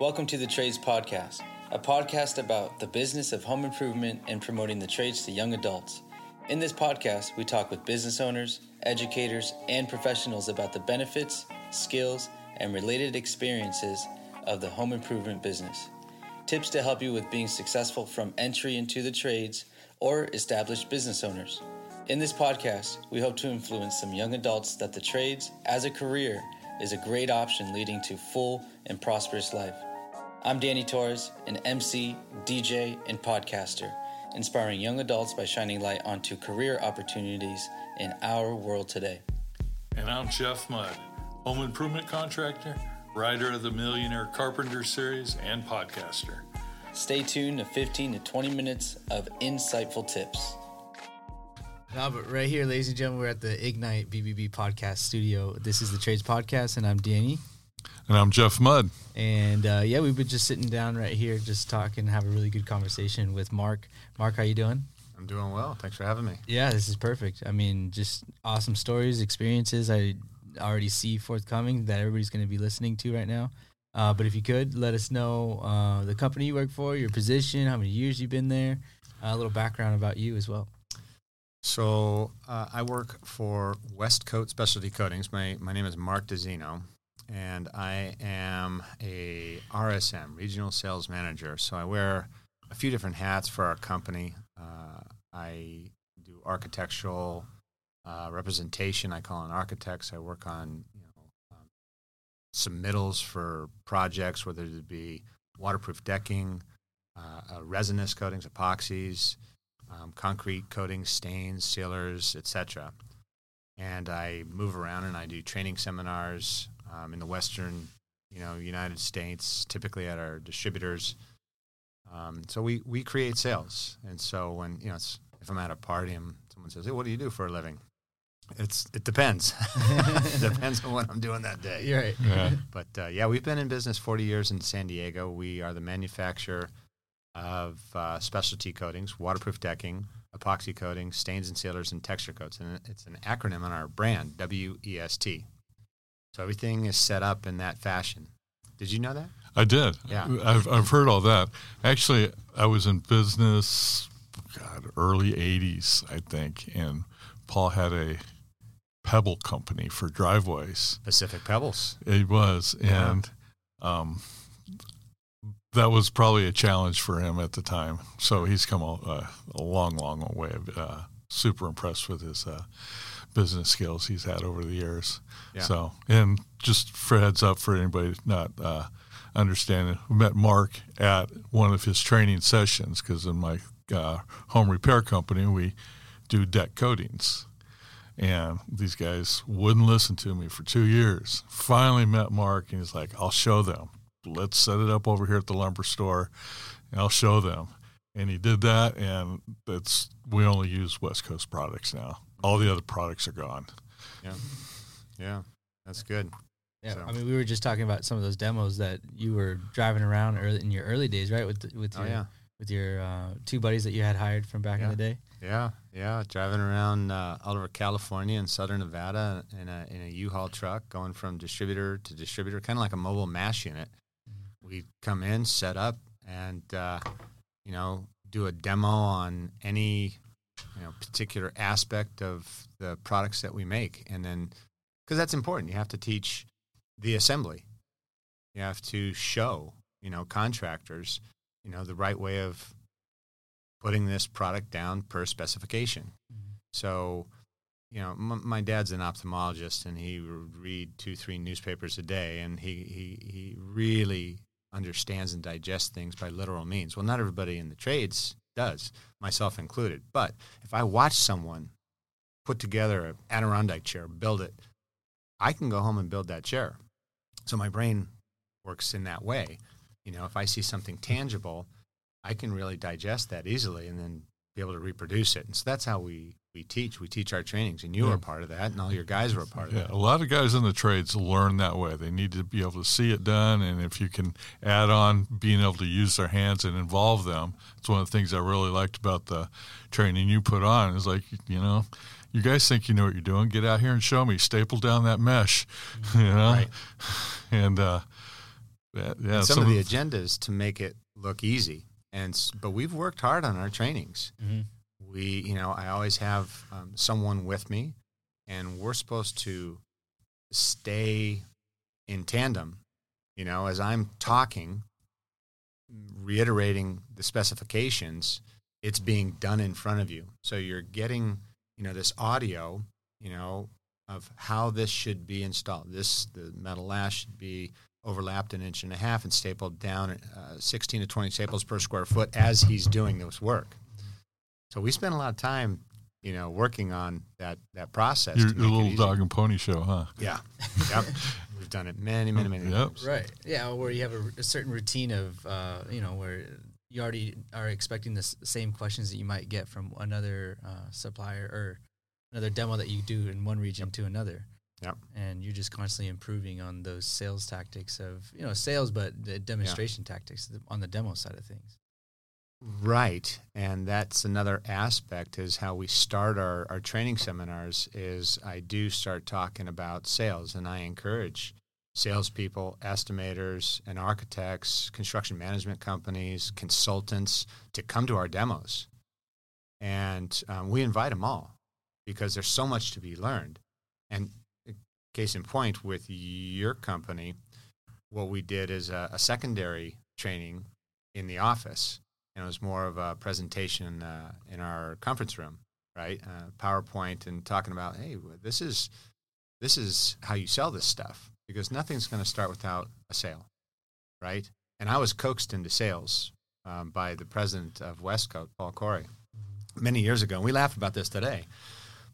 Welcome to the Trades Podcast, a podcast about the business of home improvement and promoting the trades to young adults. In this podcast, we talk with business owners, educators, and professionals about the benefits, skills, and related experiences of the home improvement business. Tips to help you with being successful from entry into the trades or established business owners. In this podcast, we hope to influence some young adults that the trades as a career is a great option leading to full and prosperous life. I'm Danny Torres, an MC, DJ, and podcaster, inspiring young adults by shining light onto career opportunities in our world today. And I'm Jeff Mudd, home improvement contractor, writer of the Millionaire Carpenter series, and podcaster. Stay tuned to 15 to 20 minutes of insightful tips. No, but right here, ladies and gentlemen, we're at the Ignite BBB podcast studio. This is the Trades Podcast, and I'm Danny. And I'm Jeff Mudd. And uh, yeah, we've been just sitting down right here, just talking, have a really good conversation with Mark. Mark, how you doing? I'm doing well. Thanks for having me. Yeah, this is perfect. I mean, just awesome stories, experiences. I already see forthcoming that everybody's going to be listening to right now. Uh, but if you could let us know uh, the company you work for, your position, how many years you've been there, a little background about you as well. So uh, I work for Westcoat Specialty Coatings. My my name is Mark DeZino, and I am a RSM, Regional Sales Manager. So I wear a few different hats for our company. Uh, I do architectural uh, representation. I call in architects. I work on you know um, submittals for projects, whether it be waterproof decking, uh resinous coatings, epoxies, um, concrete coatings, stains, sealers, etc. And I move around and I do training seminars um, in the Western, you know, United States, typically at our distributors. Um, so we, we create sales. And so when, you know, if I'm at a party and someone says, hey, what do you do for a living? It's it depends. it depends on what I'm doing that day. You're right. Yeah. But uh, yeah, we've been in business 40 years in San Diego. We are the manufacturer of uh, specialty coatings, waterproof decking, epoxy coatings, stains and sealers, and texture coats. And it's an acronym on our brand, W E S T. So everything is set up in that fashion. Did you know that? I did. Yeah. I've, I've heard all that. Actually, I was in business, God, early 80s, I think. And Paul had a pebble company for driveways. Pacific Pebbles. It was. Yeah. And um, that was probably a challenge for him at the time. So he's come a, a long, long way. Uh, super impressed with his uh, business skills he's had over the years. Yeah. So, and just for heads up for anybody not uh, understanding, we met Mark at one of his training sessions because in my uh, home repair company we do deck coatings. And these guys wouldn't listen to me for two years. Finally met Mark, and he's like, "I'll show them. Let's set it up over here at the lumber store, and I'll show them." And he did that, and that's we only use Westcoat products now. All the other products are gone. Yeah, yeah, that's good. Yeah, So- I mean, we were just talking about some of those demos that you were driving around early in your early days, right? With with Oh your yeah, with your uh, two buddies that you had hired from back in the day. yeah, yeah. Driving around uh, all over California and Southern Nevada in a in a U-Haul truck, going from distributor to distributor, kind of like a mobile mash unit. We come in, set up, and uh, you know, do a demo on any you know particular aspect of the products that we make, and then because that's important, you have to teach the assembly. You have to show you know contractors you know the right way of putting this product down per specification. Mm-hmm. So, you know, m- my dad's an ophthalmologist, and he would read two, three newspapers a day, and he he he really understands and digests things by literal means. Well, not everybody in the trades does, myself included. But if I watch someone put together an Adirondack chair, build it, I can go home and build that chair. So my brain works in that way. You know, if I see something tangible, I can really digest that easily and then be able to reproduce it. And so that's how we, we teach. We teach our trainings, and you Yeah. were a part of that, and all your guys were a part of Yeah, that. a lot of guys in the trades learn that way. They need to be able to see it done, and if you can add on being able to use their hands and involve them, it's one of the things I really liked about the training you put on. Is like you know, you guys think you know what you're doing. Get out here and show me. Staple down that mesh, you know, Right. and uh, Yeah, yeah and some, of the agendas to make it look easy. And but we've worked hard on our trainings. Mhm. We, you know, I always have um, someone with me, and we're supposed to stay in tandem. You know, as I'm talking, reiterating the specifications, it's being done in front of you. So you're getting, you know, this audio, you know, of how this should be installed. This the metal lath should be overlapped an inch and a half and stapled down uh, 16 to 20 staples per square foot as he's doing this work. So we spend a lot of time, you know, working on that that process. Your, your little dog and pony show, huh? Yeah, yep. We've done it many, many, many Yep. times. Right. Yeah, where you have a, a certain routine of, uh, you know, where you already are expecting the s- same questions that you might get from another uh, supplier or another demo that you do in one region to another. Yep. And you're just constantly improving on those sales tactics of, you know, sales, but the demonstration tactics on the demo side of things. Right, and that's another aspect is how we start our, our training seminars. Is I do start talking about sales, and I encourage salespeople, estimators, and architects, construction management companies, consultants to come to our demos, and um, we invite them all because there's so much to be learned. And uh, case in point, with your company, what we did is a, a secondary training in the office and it was more of a presentation uh, in our conference room, right? Uh, PowerPoint and talking about, hey, this is this is how you sell this stuff because nothing's going to start without a sale, right? And I was coaxed into sales um, by the president of Westcoat, Paul Corey, many years ago. And we laugh about this today,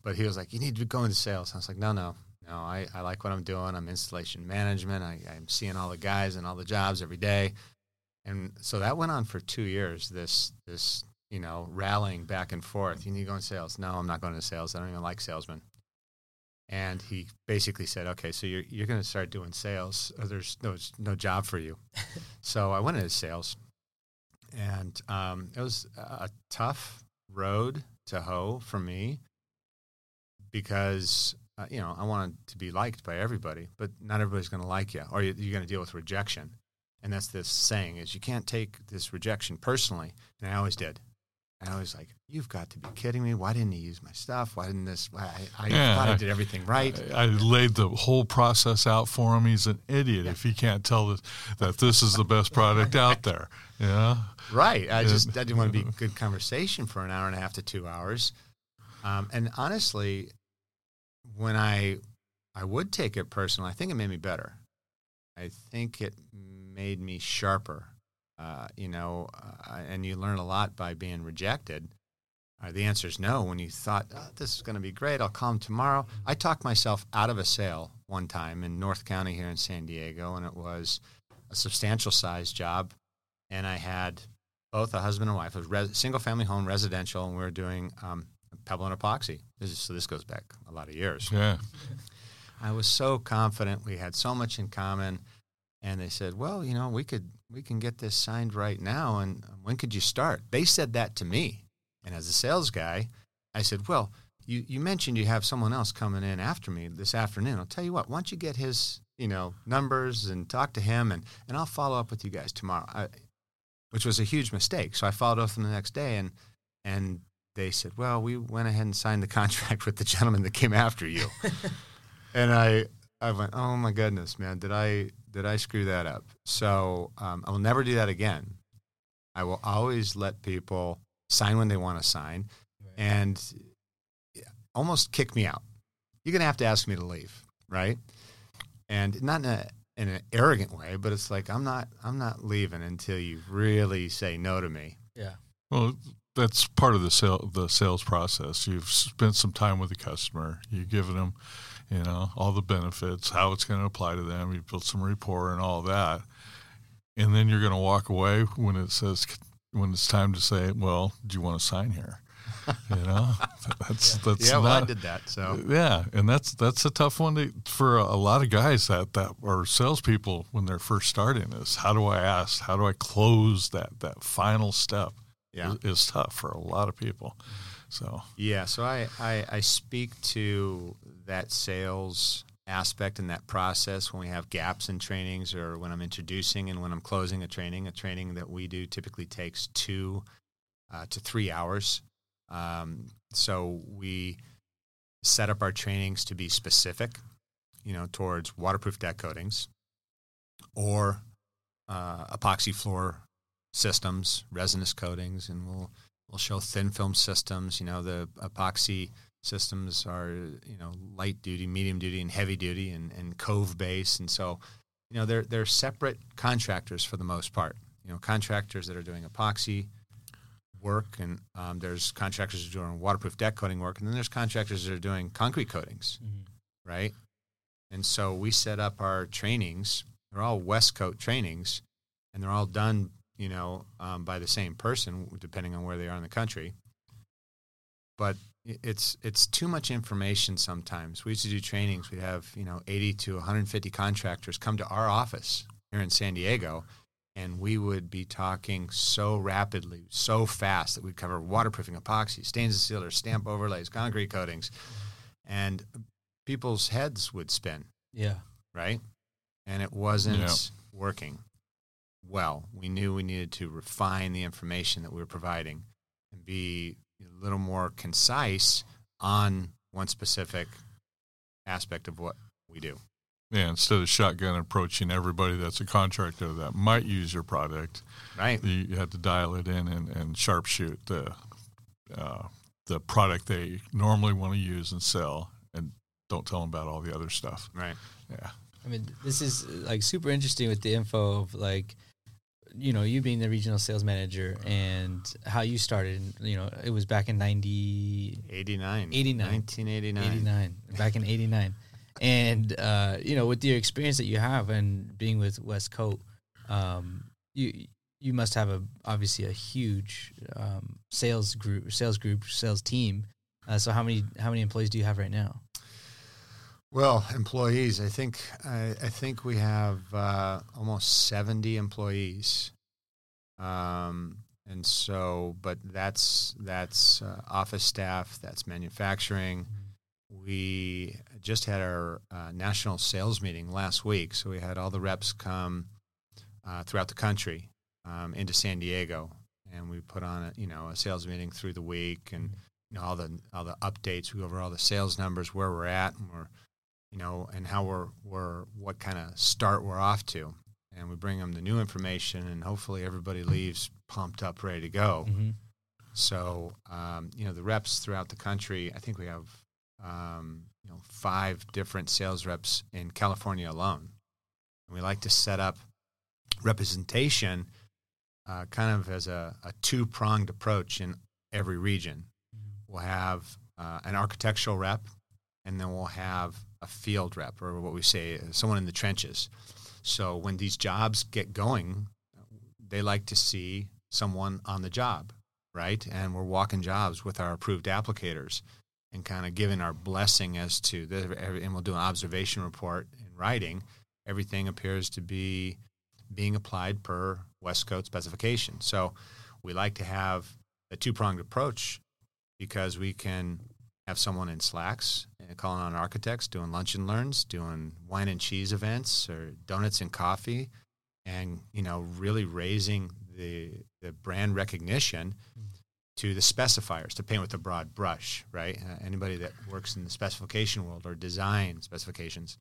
but he was like, "You need to go into sales." I was like, "No, no." No, I, I like what I'm doing. I'm installation management. I, I'm seeing all the guys and all the jobs every day and so that went on for two years. This this you know rallying back and forth. You need to go in sales. No, I'm not going into sales. I don't even like salesmen. And he basically said, "Okay, so you're you're going to start doing sales. Or there's no no job for you." so I went into sales, and um, it was a tough road to hoe for me because uh, you know I wanted to be liked by everybody, but not everybody's going to like you, or you're going to deal with rejection and that's this saying is you can't take this rejection personally. And i always did. And i was like you've got to be kidding me. Why didn't he use my stuff? Why didn't this why i, I Yeah, thought I- i did everything right. I, I laid the whole process out for him. He's an idiot if he can't tell that, that this is the best product out there. Yeah. right. I just i didn't want to be good conversation for an hour and a half to two hours. Um, and honestly when i i would take it personal i think it made me better. I think it made me sharper uh, you know uh, and you learn a lot by being rejected Uh, the answer is no. When you thought, oh, this is going to be great, I'll call him tomorrow. I talked myself out of a sale one time in North County here in San Diego, and it was a substantial size job. And I had both a husband and wife. It was res- single family home, residential, and we were doing um, pebble and epoxy. This is, so this goes back a lot of years. Yeah. I was so confident we had so much in common, and they said, "Well, you know, we could we can get this signed right now, and um, when could you start?" They said that to me, and as a sales guy, I said, "Well, you you mentioned you have someone else coming in after me this afternoon. I'll tell you what, why don't you get his you know numbers and talk to him, and and I'll follow up with you guys tomorrow." I, which was a huge mistake. So I followed up with them the next day, and and they said, "Well, we went ahead and signed the contract with the gentleman that came after you." and I I went, oh my goodness, man, did I did I screw that up? So um, I will never do that again. I will always let people sign when they want to sign, and almost kick me out. You're gonna have to ask me to leave, right? And not in, a, in an arrogant way, but it's like I'm not I'm not leaving until you really say no to me. Yeah. Well, that's part of the sale, the sales process. You've spent some time with the customer. You've given them, you know, all the benefits, how it's going to apply to them. You've built some rapport and all that, and then you're going to walk away when it says when it's time to say, "Well, do you want to sign here?" You know, that's that's yeah, well, I did that. So yeah, and that's that's a tough one to, for a, a lot of guys that that are salespeople when they're first starting. Is how do I ask? How do I close that that final step? yeah. is, is tough for a lot of people. So Yeah, so I, I, I speak to that sales aspect in that process when we have gaps in trainings or when I'm introducing and when I'm closing a training. A training that we do typically takes two uh, to three hours. Um, so we set up our trainings to be specific, you know, towards waterproof deck coatings or uh, epoxy floor systems, resinous coatings, and we'll we'll show thin film systems. You know, the epoxy systems are you know light duty, medium duty, and heavy duty, and, and cove base, and so you know they're they're separate contractors for the most part. You know, contractors that are doing epoxy work, and um, there's contractors that are doing waterproof deck coating work, and then there's contractors that are doing concrete coatings, mm-hmm. right? And so we set up our trainings. They're all West Westcoat trainings, and they're all done, you know, um, by the same person, depending on where they are in the country. But it's it's too much information sometimes. We used to do trainings. We'd have you know 80 to 150 contractors come to our office here in San Diego, and we would be talking so rapidly, so fast that we'd cover waterproofing, epoxy, stains and sealers, stamp overlays, concrete coatings, and people's heads would spin. Yeah. Right. And it wasn't yeah. working well. We knew we needed to refine the information that we were providing and be a little more concise on one specific aspect of what we do. Yeah, instead of shotgun approaching everybody that's a contractor that might use your product, right? You have to dial it in and, and sharpshoot the uh, the product they normally want to use and sell, and don't tell them about all the other stuff. Right. Yeah. I mean, this is like super interesting with the info of like, you know, you being the regional sales manager and how you started. You know, it was back in 90, 89. 89. 1989. 89. Back in 89 and uh, you know, with your experience that you have and being with Westcoat, um, you you must have a obviously a huge um, sales group, sales group, sales team. Uh, so how many how many employees do you have right now? Well, employees, I think I, I think we have uh, almost seventy employees, um, and so but that's that's uh, office staff, that's manufacturing. Mm-hmm we just had our uh, national sales meeting last week. So we had all the reps come uh, throughout the country um, into San Diego, and we put on a you know a sales meeting through the week, and you know all the all the updates. We go over all the sales numbers, where we're at, and we're you know, and how we're we're what kind of start we're off to, and we bring them the new information, and hopefully everybody leaves pumped up, ready to go. Mm-hmm. So um, you know the reps throughout the country. I think we have um, you know, five different sales reps in California alone. And we like to set up representation uh, kind of as a, a two pronged approach in every region. Mm-hmm. We'll have uh, an architectural rep, and then we'll have a field rep, or what we say, someone in the trenches. So when these jobs get going, they like to see someone on the job, right? And we're walking jobs with our approved applicators and kind of giving our blessing as to the, and we'll do an observation report in writing. Everything appears to be being applied per West Westcoat specification. So we like to have a two pronged approach because we can have someone in slacks calling on architects, doing lunch and learns, doing wine and cheese events or donuts and coffee, and you know really raising the the brand recognition to the specifiers to paint with a broad brush, right? Uh, anybody that works in the specification world or design specifications.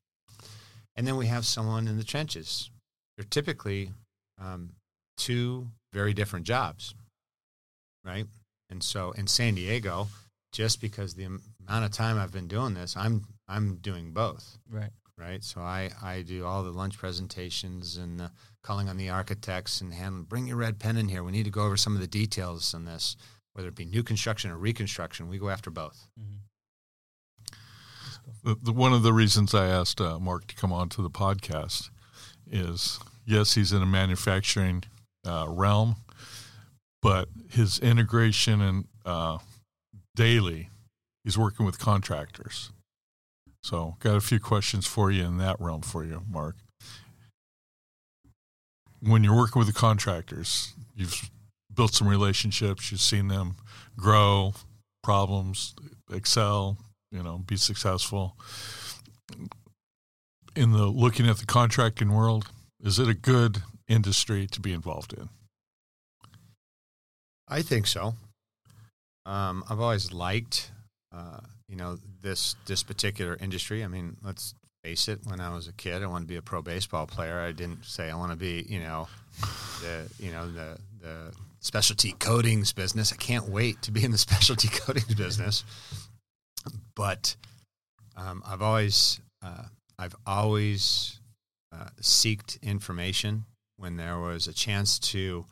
And then we have someone in the trenches. They're typically um, two very different jobs, right? And so in San Diego, just because the amount of time I've been doing this, I'm I'm doing both. Right. Right. So I, I do all the lunch presentations and the calling on the architects and handling. Bring your red pen in here. We need to go over some of the details on this whether it be new construction or reconstruction, we go after both. Mm-hmm. The, the, one of the reasons I asked uh, Mark to come on to the podcast is yes, he's in a manufacturing uh, realm, but his integration and uh, daily, he's working with contractors. So, got a few questions for you in that realm for you, Mark. When you're working with the contractors, you've built some relationships. You've seen them grow, problems, excel, you know, be successful. in the looking at the contracting world, is it a good industry to be involved in? I think so. Um, I've always liked, uh, you know, this this particular industry. I mean, let's face it. When I was a kid, I wanted to be a pro baseball player. I didn't say I want to be, you know, the you know the the specialty coatings business. I can't wait to be in the specialty coatings business. But um, I've always uh, I've always uh, seeked information when there was a chance to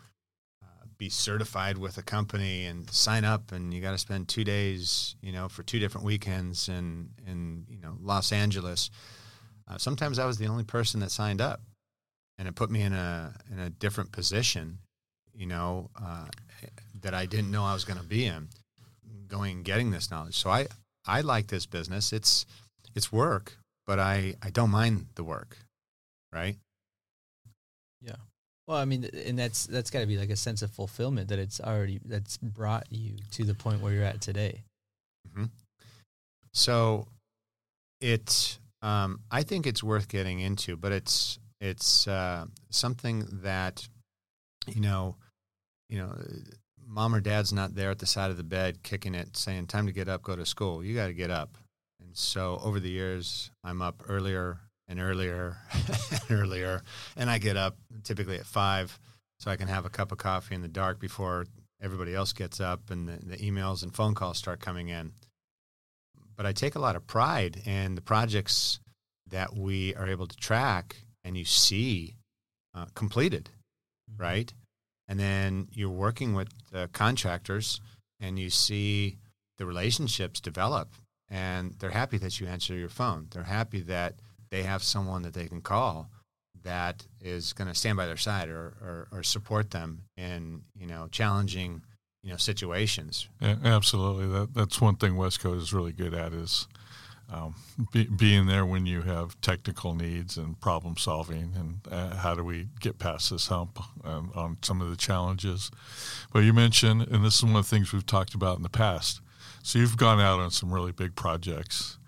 be certified with a company and sign up, and you got to spend two days, you know, for two different weekends in in you know Los Angeles. Uh, sometimes I was the only person that signed up, and it put me in a in a different position, you know, uh, that I didn't know I was going to be in, going and getting this knowledge. So I I like this business. It's it's work, but I I don't mind the work, right? Yeah. Well, I mean, and that's that's got to be like a sense of fulfillment that it's already that's brought you to the point where you're at today. Mm-hmm. So, it um, I think it's worth getting into, but it's it's uh, something that you know, you know, mom or dad's not there at the side of the bed kicking it, saying time to get up, go to school. You got to get up. And so over the years, I'm up earlier and earlier and earlier, and I get up typically at five, so I can have a cup of coffee in the dark before everybody else gets up and the, the emails and phone calls start coming in. But I take a lot of pride in the projects that we are able to track and you see uh, completed, Mm-hmm. right? And then you're working with the contractors and you see the relationships develop and they're happy that you answer your phone. They're happy that they have someone that they can call that is going to stand by their side or, or, or, support them in you know challenging you know situations. Yeah, absolutely. That that's one thing Westcoat is really good at is um, be, being there when you have technical needs and problem solving, and uh, how do we get past this hump um, on some of the challenges. But you mentioned, and this is one of the things we've talked about in the past. So you've gone out on some really big projects,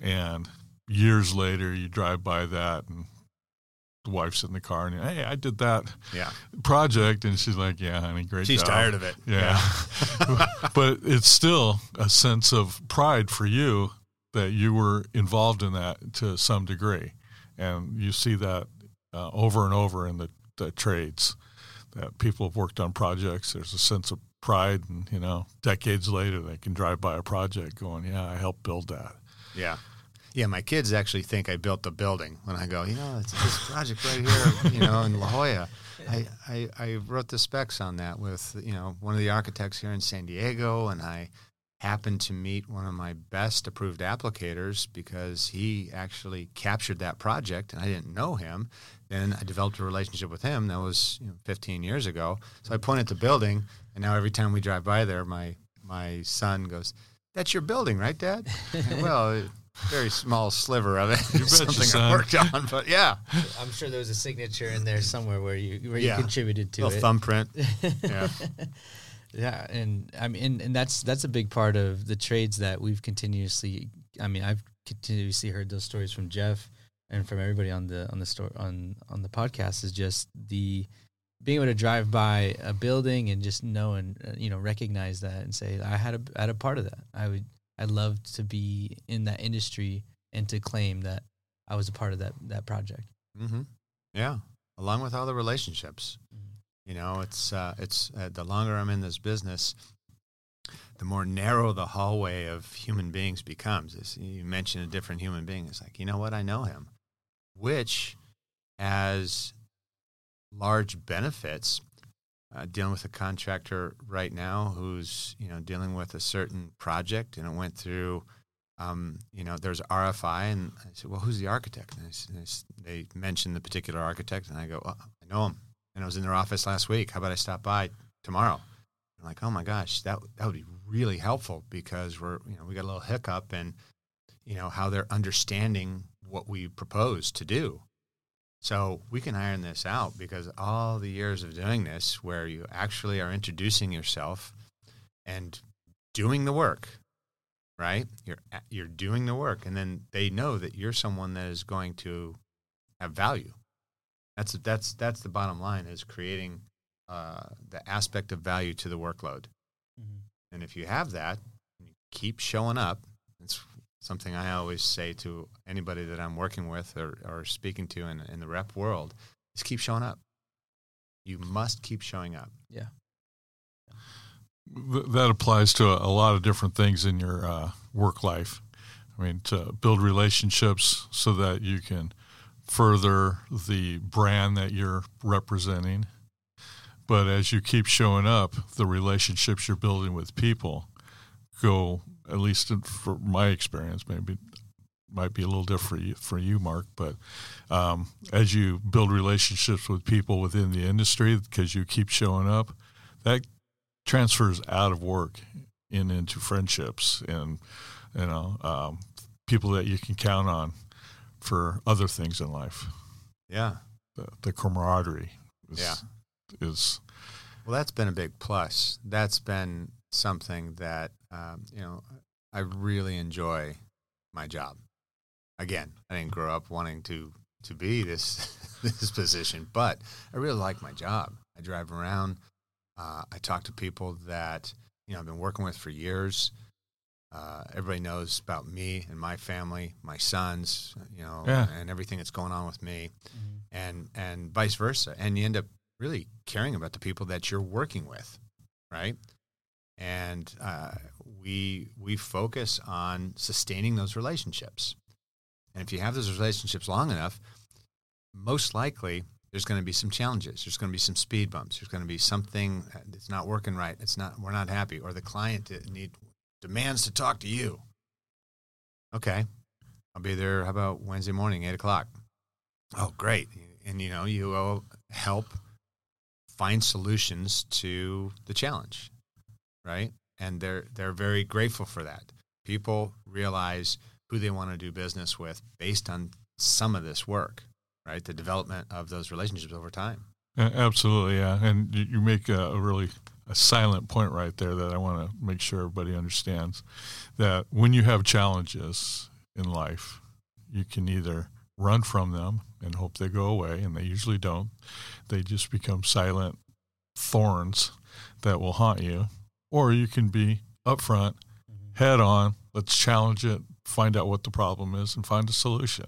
and years later you drive by that and the wife's in the car and hey i did that yeah. project and she's like yeah honey great She's job. tired of it. yeah, but it's still a sense of pride for you that you were involved in that to some degree and you see that uh, over and over in the, the trades that people have worked on projects there's a sense of pride and you know decades later they can drive by a project going yeah i helped build that Yeah. Yeah, my kids actually think I built the building when I go, you know, it's this project right here, you know, in La Jolla. I, I, I wrote the specs on that with, you know, one of the architects here in San Diego, and I happened to meet one of my best approved applicators because he actually captured that project, and I didn't know him. Then I developed a relationship with him. That was you know, 15 years ago. So I pointed at the building, and now every time we drive by there, my my son goes, "That's your building, right, Dad?" And, well, very small sliver of it. You betcha, something son. I worked on, but yeah, I'm sure there was a signature in there somewhere where you where Yeah. you contributed to little it. thumbprint. Yeah, Yeah, and I mean, and, and that's that's a big part of the trades that we've continuously. I mean, I've continuously heard those stories from Jeff and from everybody on the on the store on on the podcast. Is just the being able to drive by a building and just know and uh, you know recognize that and say I had a I had a part of that. I would I love to be in that industry and to claim that I was a part of that that project. hmm yeah. Along with all the relationships, you know, it's uh, it's uh, the longer I'm in this business, the more narrow the hallway of human beings becomes. It's, you mention a different human being, it's like you know what, I know him, which has large benefits. Uh, dealing with a contractor right now who's you know dealing with a certain project and it went through um, you know there's RFI and I said well who's the architect? And I they mentioned the particular architect and I go oh, I know him and I was in their office last week. How about I stop by tomorrow? I'm like oh my gosh that that would be really helpful because we're you know we got a little hiccup and you know how they're understanding what we propose to do so we can iron this out because all the years of doing this, where you actually are introducing yourself and doing the work, right? You're you're doing the work, and then they know that you're someone that is going to have value. That's that's that's the bottom line is creating uh, the aspect of value to the workload. Mm-hmm. And if you have that, you keep showing up. It's something I always say to anybody that I'm working with or, or speaking to in, in the rep world is keep showing up. You must keep showing up. Yeah. That applies to a, lot of different things in your uh, work life. I mean, to build relationships so that you can further the brand that you're representing. But as you keep showing up, the relationships you're building with people go, at least for my experience, maybe might be a little different for you, Mark. But um, as you build relationships with people within the industry, because you keep showing up, that transfers out of work and into friendships and you know um, people that you can count on for other things in life. Yeah, the, the camaraderie. Is, yeah, is well. That's been a big plus. That's been something that um, you know I really enjoy my job. Again, I didn't grow up wanting to to be this this position, but I really like my job. I drive around. Uh, I talk to people that you know I've been working with for years. Uh, everybody knows about me and my family, my sons, you know, yeah. and everything that's going on with me, mm-hmm. and and vice versa. And you end up really caring about the people that you're working with, right? And uh, we we focus on sustaining those relationships. And if you have those relationships long enough, most likely there's going to be some challenges. There's going to be some speed bumps. There's going to be something that's not working right. It's not. We're not happy, or the client need demands to talk to you. Okay, I'll be there. How about Wednesday morning, eight o'clock? Oh, great! And you know, you will help find solutions to the challenge, right? And they're they're very grateful for that. People realize who they want to do business with based on some of this work right? The development of those relationships over time. Absolutely, yeah. And you make a really a silent point right there that I want to make sure everybody understands that when you have challenges in life, you can either run from them and hope they go away, and they usually don't. They just become silent thorns that will haunt you, or you can be upfront, mm-hmm. head on. Let's challenge it, find out what the problem is, and find a solution.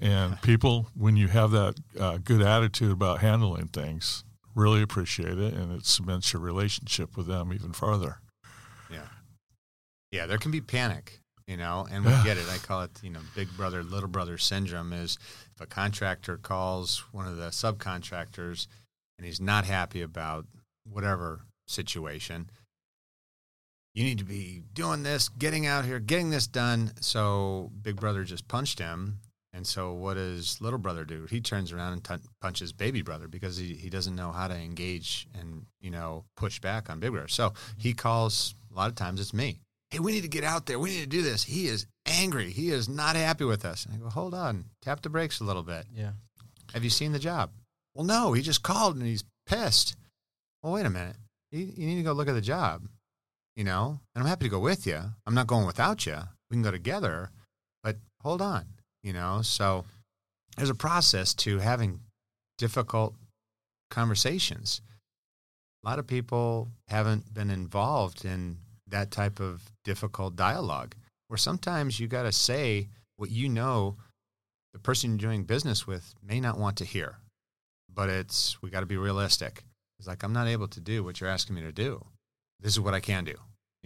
And people, when you have that uh, good attitude about handling things, really appreciate it, and it cements your relationship with them even further. Yeah, yeah. There can be panic, you know, and we get it. I call it, you know, big brother, little brother syndrome. Is if a contractor calls one of the subcontractors and he's not happy about whatever situation, you need to be doing this, getting out here, getting this done. So Big Brother just punched him, and so, what does little brother do? He turns around and t- punches baby brother because he, he doesn't know how to engage and you know push back on big brother. So he calls. A lot of times, it's me. Hey, we need to get out there. We need to do this. He is angry. He is not happy with us. And I go, hold on, tap the brakes a little bit. Yeah. Have you seen the job? Well, no. He just called and he's pissed. Well, wait a minute. You, you need to go look at the job. You know, and I'm happy to go with you. I'm not going without you. We can go together. But hold on you know so there's a process to having difficult conversations a lot of people haven't been involved in that type of difficult dialogue where sometimes you got to say what you know the person you're doing business with may not want to hear but it's we got to be realistic it's like i'm not able to do what you're asking me to do this is what i can do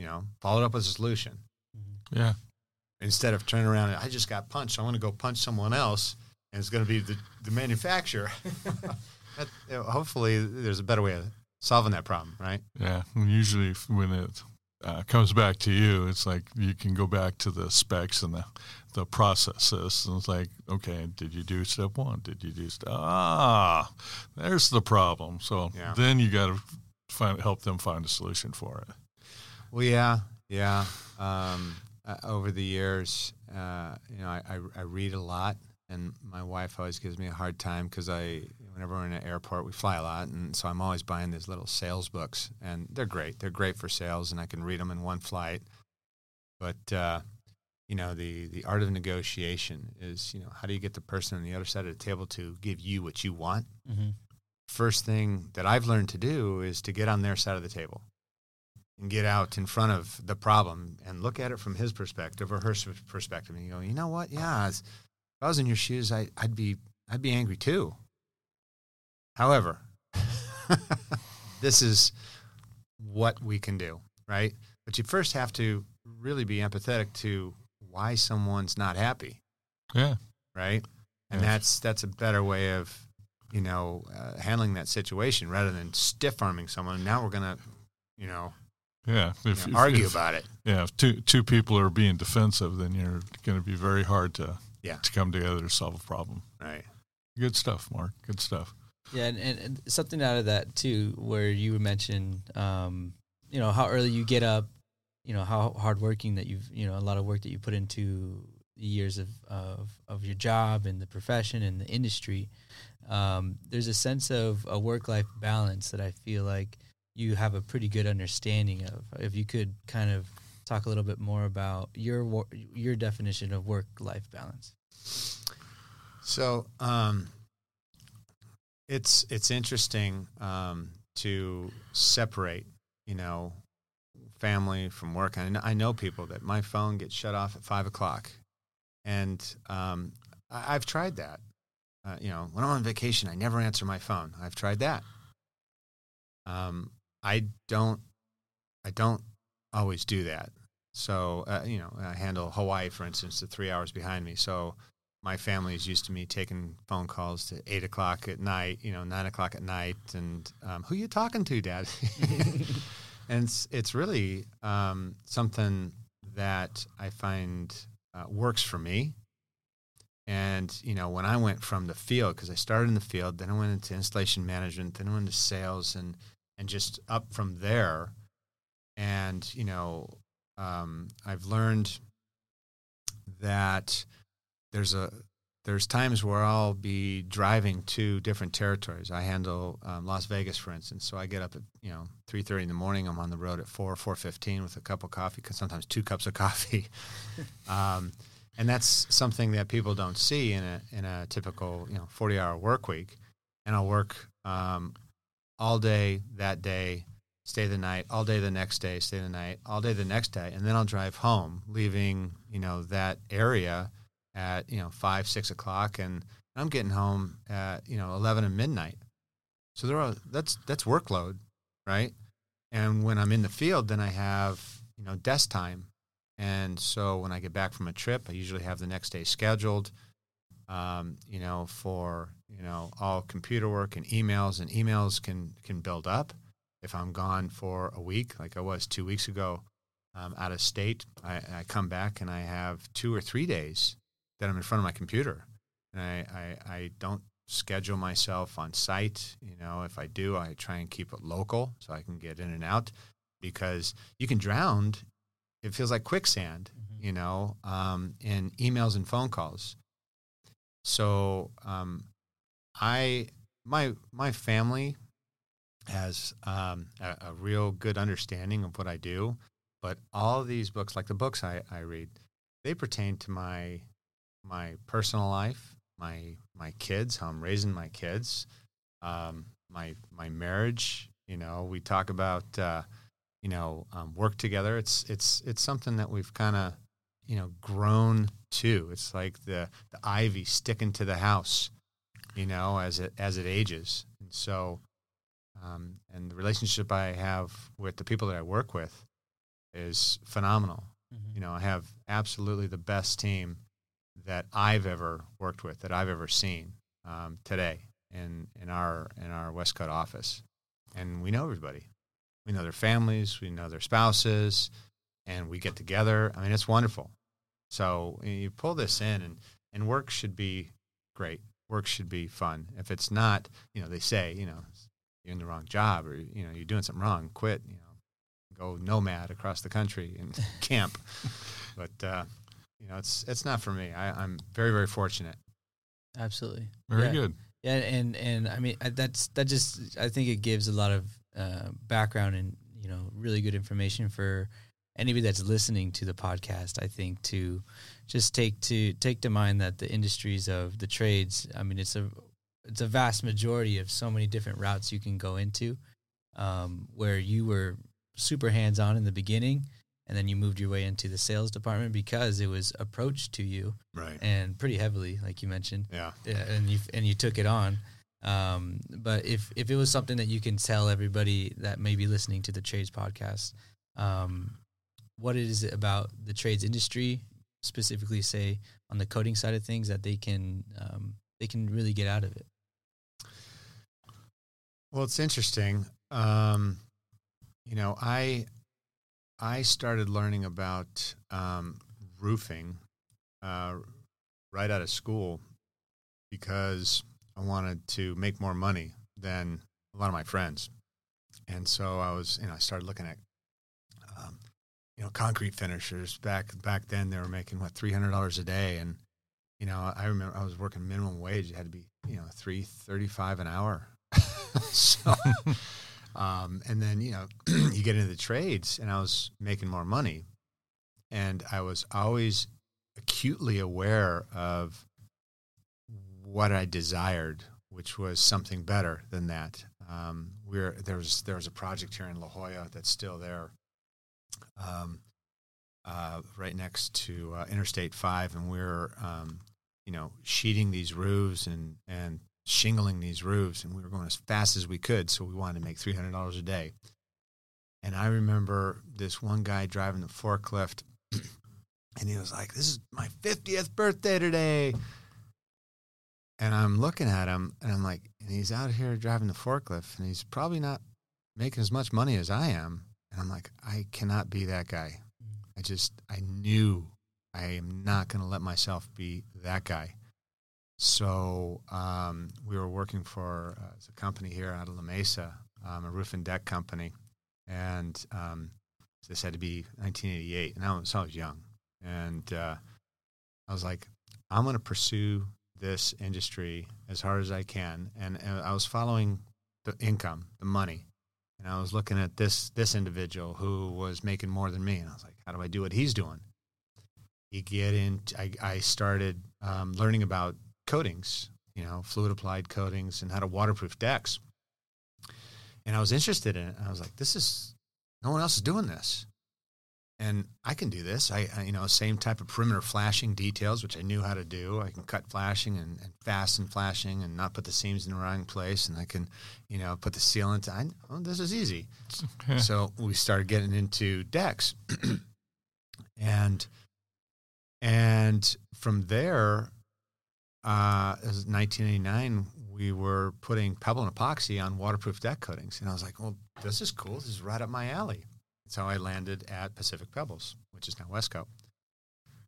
you know follow it up with a solution yeah instead of turning around and I just got punched, I'm going to go punch someone else, and it's going to be the, the manufacturer. that, you know, hopefully, there's a better way of solving that problem, right? Yeah. Usually, when it uh, comes back to you, it's like you can go back to the specs and the the processes, and it's like, okay, did you do step one? Did you do step? Ah, there's the problem. So yeah. then you got to find help them find a solution for it. Well, yeah, yeah. Um, uh, over the years. Uh, you know, I, I, I, read a lot, and my wife always gives me a hard time because I, whenever we're in an airport, we fly a lot, and so I'm always buying these little sales books, and they're great. They're great for sales, and I can read them in one flight. but uh, you know the the art of negotiation is you know how do you get the person on the other side of the table to give you what you want Mm-hmm. first thing that i've learned to do is to get on their side of the table and get out in front of the problem and look at it from his perspective or her perspective and you go you know what? Yeah if i was in your shoes I, i'd be i'd be angry too. However this is what we can do right? But you first have to really be empathetic to why someone's not happy. Yeah. right? And Yes. that's that's a better way of you know uh, handling that situation rather than stiff arming someone. Now we're gonna you know, Yeah. you If, know, if- argue if- about it Yeah. If two two people are being defensive, then you're going to be very hard to Yeah. to come together to solve a problem. right Good stuff, Mark. Good stuff. Yeah, and, and, and something out of that too, where you mentioned, um, you know, how early you get up, you know, how hardworking that you've, you know, a lot of work that you put into the years of of, of your job and the profession and the industry. Um, there's a sense of a work life balance that I feel like you have a pretty good understanding of. If you could kind of talk a little bit more about your your definition of work life balance. So um, it's it's interesting um, to separate, you know, family from work. I know, I know people that my phone gets shut off at five o'clock, and um, I, I've tried that. Uh, you know, when I'm on vacation, I never answer my phone. I've tried that. Um, I don't, I don't always do that. So uh, you know, I handle Hawaii, for instance, the three hours behind me. So my family is used to me taking phone calls to eight o'clock at night, you know, nine o'clock at night, and um, who you talking to, Dad? and it's, it's really um, something that I find uh, works for me. And you know, when I went from the field, because I started in the field, then I went into installation management, then I went into sales, and and just up from there. And you know, um, I've learned that there's a there's times where I'll be driving to different territories. I handle um, Las Vegas, for instance. So I get up at you know three thirty in the morning. I'm on the road at four four fifteen with a cup of coffee, because sometimes two cups of coffee, um, and that's something that people don't see in a in a typical you know forty hour work week. And I'll work um, all day that day, stay the night, all day the next day, stay the night, all day the next day, and then I'll drive home, leaving you know that area at you know five six o'clock, and I'm getting home at you know eleven at midnight. So there are that's that's workload, right? And when I'm in the field, then I have you know desk time, and so when I get back from a trip, I usually have the next day scheduled. Um, you know, for you know all computer work and emails, and emails can can build up. If I'm gone for a week, like I was two weeks ago, um, out of state, I, I come back and I have two or three days that I'm in front of my computer, and I, I, I don't schedule myself on site. You know, if I do, I try and keep it local so I can get in and out because you can drown. It feels like quicksand, you know, um, in emails and phone calls. So um, I my my family has um, a, a real good understanding of what I do, but all these books, like the books I, I read, they pertain to my my personal life, my my kids, how I'm raising my kids, um, my my marriage. You know, we talk about uh, you know um, work together. It's it's it's something that we've kind of you know grown to. It's like the the ivy sticking to the house, you know, as it as it ages. And so, um, and the relationship I have with the people that I work with is phenomenal. You know, I have absolutely the best team that I've ever worked with, that I've ever seen um, today in in our in our Westcoat office, and we know everybody. We know their families, we know their spouses, and we get together. I mean, it's wonderful. So you pull this in, and and work should be great. Work should be fun. If it's not, you know, they say, you know, you're in the wrong job, or you know, you're doing something wrong. Quit. You know, go nomad across the country and camp. But uh, you know, it's it's not for me. I, I'm very very fortunate. Absolutely. Very Yeah. good. Yeah, and and I mean that's that just I think it gives a lot of uh, background and you know really good information for anybody that's listening to the podcast, I think to just take to take to mind that the industries of the trades. I mean, it's a it's a vast majority of so many different routes you can go into. Um, where you were super hands on in the beginning, and then you moved your way into the sales department because it was approached to you, Right. and pretty heavily, like you mentioned Yeah. yeah, and you and you took it on. Um, but if if it was something that you can tell everybody that may be listening to the trades podcast, um, what is it about the trades industry, specifically, say on the coating side of things, that they can um, they can really get out of it? Well, it's interesting. Um, you know, I I started learning about um, roofing uh, right out of school because I wanted to make more money than a lot of my friends, and so I was, you know, I started looking at, um, you know, concrete finishers back back then. They were making what three hundred dollars a day, and you know, I remember I was working minimum wage. It had to be, you know, three thirty five an hour. so, um, and then you know, you get into the trades, and I was making more money, and I was always acutely aware of what I desired, which was something better than that. Um, we're there was there was a project here in La Jolla that's still there, um, uh, right next to uh, Interstate Five, and we're um, you know sheeting these roofs and and shingling these roofs, and we were going as fast as we could, so we wanted to make three hundred dollars a day. And I remember this one guy driving the forklift, and he was like, "This is my fiftieth birthday today." And I'm looking at him, and I'm like, and he's out here driving the forklift, and he's probably not making as much money as I am. And I'm like, I cannot be that guy. I just, I knew I am not going to let myself be that guy. So um, we were working for uh, a company here out of La Mesa, um, a roof and deck company, and um, this had to be 1988, and I was, I was young, and uh, I was like, I'm going to pursue this industry as hard as I can, and, and I was following the income, the money, and I was looking at this this individual who was making more than me, and I was like, how do I do what he's doing? You get in. I, I started um, learning about coatings, you know, fluid applied coatings, and how to waterproof decks. And I was interested in it. I was like, this is no one else is doing this, and I can do this. I, I you know, same type of perimeter flashing details, which I knew how to do. I can cut flashing and, and fasten flashing, and not put the seams in the wrong place, and I can, you know, put the sealant. I, oh, this is easy. So we started getting into decks, and and from there, uh, it was 1989. We were putting pebble and epoxy on waterproof deck coatings, and I was like, "Well, this is cool. This is right up my alley." That's how I landed at Pacific Pebbles, which is now Westcoat.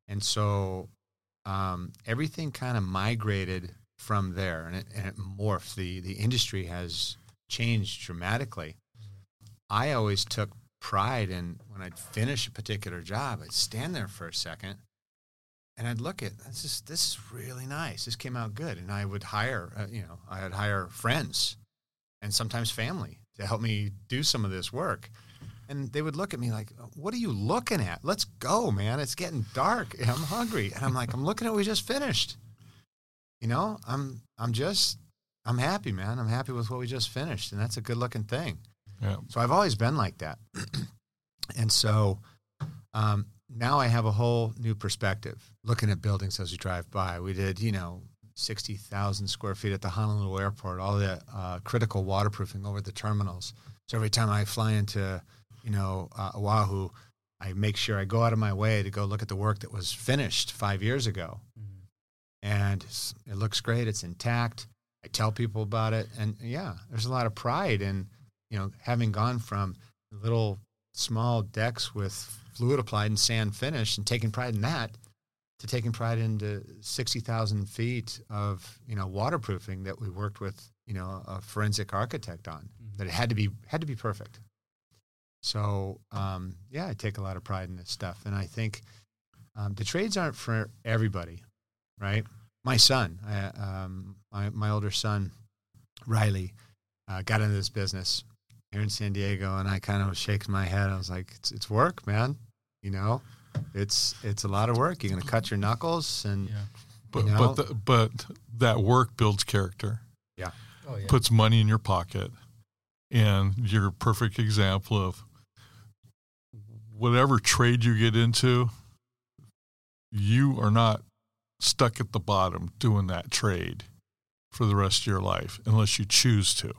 And so um, everything kind of migrated from there, and it, and it morphed. the The industry has changed dramatically. I always took pride in when I'd finish a particular job, I'd stand there for a second and I'd look at this is this is really nice. This came out good, and I would hire uh, you know I'd hire friends and sometimes family to help me do some of this work. And they would look at me like, "What are you looking at? Let's go, man! It's getting dark. I'm hungry." And I'm like, "I'm looking at what we just finished." You know, I'm I'm just I'm happy, man. I'm happy with what we just finished, and that's a good looking thing. Yeah. So I've always been like that. and so um, now I have a whole new perspective looking at buildings as we drive by. We did, you know, 60,000 square feet at the Honolulu airport, all the uh, critical waterproofing over the terminals. So every time I fly into, you know, uh, Oahu, I make sure I go out of my way to go look at the work that was finished five years ago. And it looks great. It's intact. I tell people about it. And yeah, there's a lot of pride in, you know, having gone from little small decks with fluid applied and sand finish and taking pride in that to taking pride into 60,000 feet of, you know, waterproofing that we worked with, you know, a forensic architect on that it had to be, had to be perfect. So, um, yeah, I take a lot of pride in this stuff. And I think um, the trades aren't for everybody, right? My son, I, um, my, my older son, Riley, uh, got into this business here in San Diego, and I kind of was shaking my head. I was like, "It's, it's work, man. You know, it's it's a lot of work. You're going to cut your knuckles, and Yeah. But You know? but the, but that work builds character, Oh yeah. puts money in your pocket, and you're a perfect example of whatever trade you get into. You are not stuck at the bottom doing that trade for the rest of your life unless you choose to,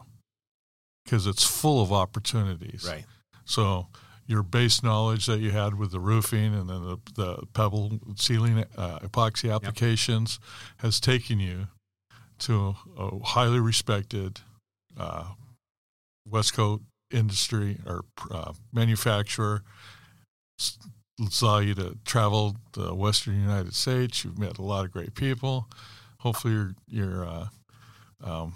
because it's full of opportunities. right, So your base knowledge that you had with the roofing and then the, the pebble sealing uh, epoxy applications has taken you to a highly respected uh, West Coast industry or uh, manufacturer. Allow you to travel the Western United States. You've met a lot of great people. Hopefully, you're you're uh, um,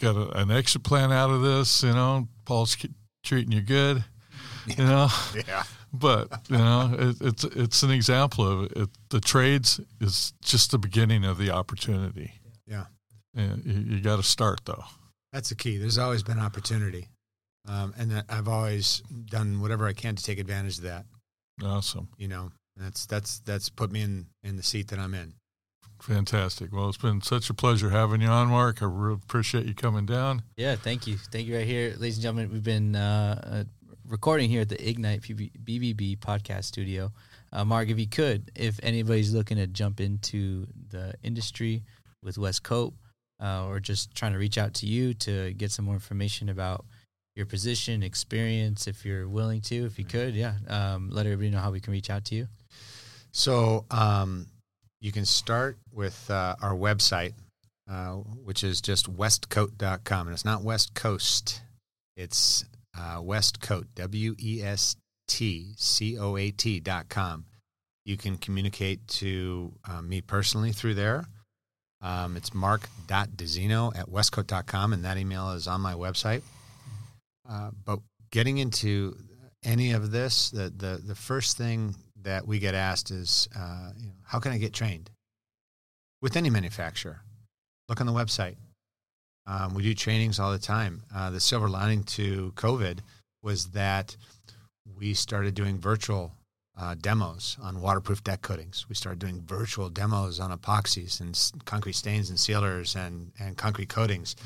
got a, an exit plan out of this. You know, Paul's treating you good. You know, yeah, but you know, it, it's it's an example of it. it. The trades is just the beginning of the opportunity. yeah. And you, you got to start though. That's the key. There's always been opportunity, um, and that I've always done whatever I can to take advantage of that. Awesome, You know, that's that's that's put me in in the seat that I'm in. fantastic. Well, it's been such a pleasure having you on, Mark. I really appreciate you coming down. Yeah, thank you. Thank you right here. Ladies and gentlemen, we've been uh, uh, recording here at the Ignite PB- BBB podcast studio. Uh, Mark, if you could, if anybody's looking to jump into the industry with Westcoat uh, or just trying to reach out to you to get some more information about your position, experience, if you're willing to, if you could, yeah, um, let everybody know how we can reach out to you. So um, you can start with uh, our website, uh, which is just westcoat.com. And it's not West Coast, it's uh, Westcoat, W E S T C O A T.com. You can communicate to uh, me personally through there. Um, it's mark.dezino at westcoat.com, and that email is on my website. Uh, but getting into any of this, the, the, the first thing that we get asked is, uh, you know, how can I get trained? With any manufacturer, look on the website. Um, we do trainings all the time. Uh, the silver lining to COVID was that we started doing virtual uh, demos on waterproof deck coatings. We started doing virtual demos on epoxies and concrete stains and sealers and, and concrete coatings.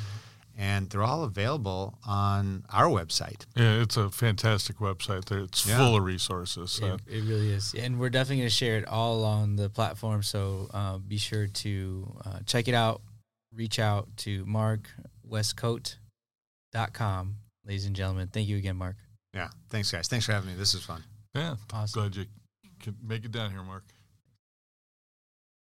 And they're all available on our website. Yeah, it's a fantastic website. There, it's Yeah. full of resources. So It, it really is, and we're definitely going to share it all on the platform. So uh, be sure to uh, check it out. Reach out to Mark Westcoat.com, ladies and gentlemen. Thank you again, Mark. Yeah. Thanks, guys. Thanks for having me. This is fun. yeah, Awesome. glad you could make it down here, Mark.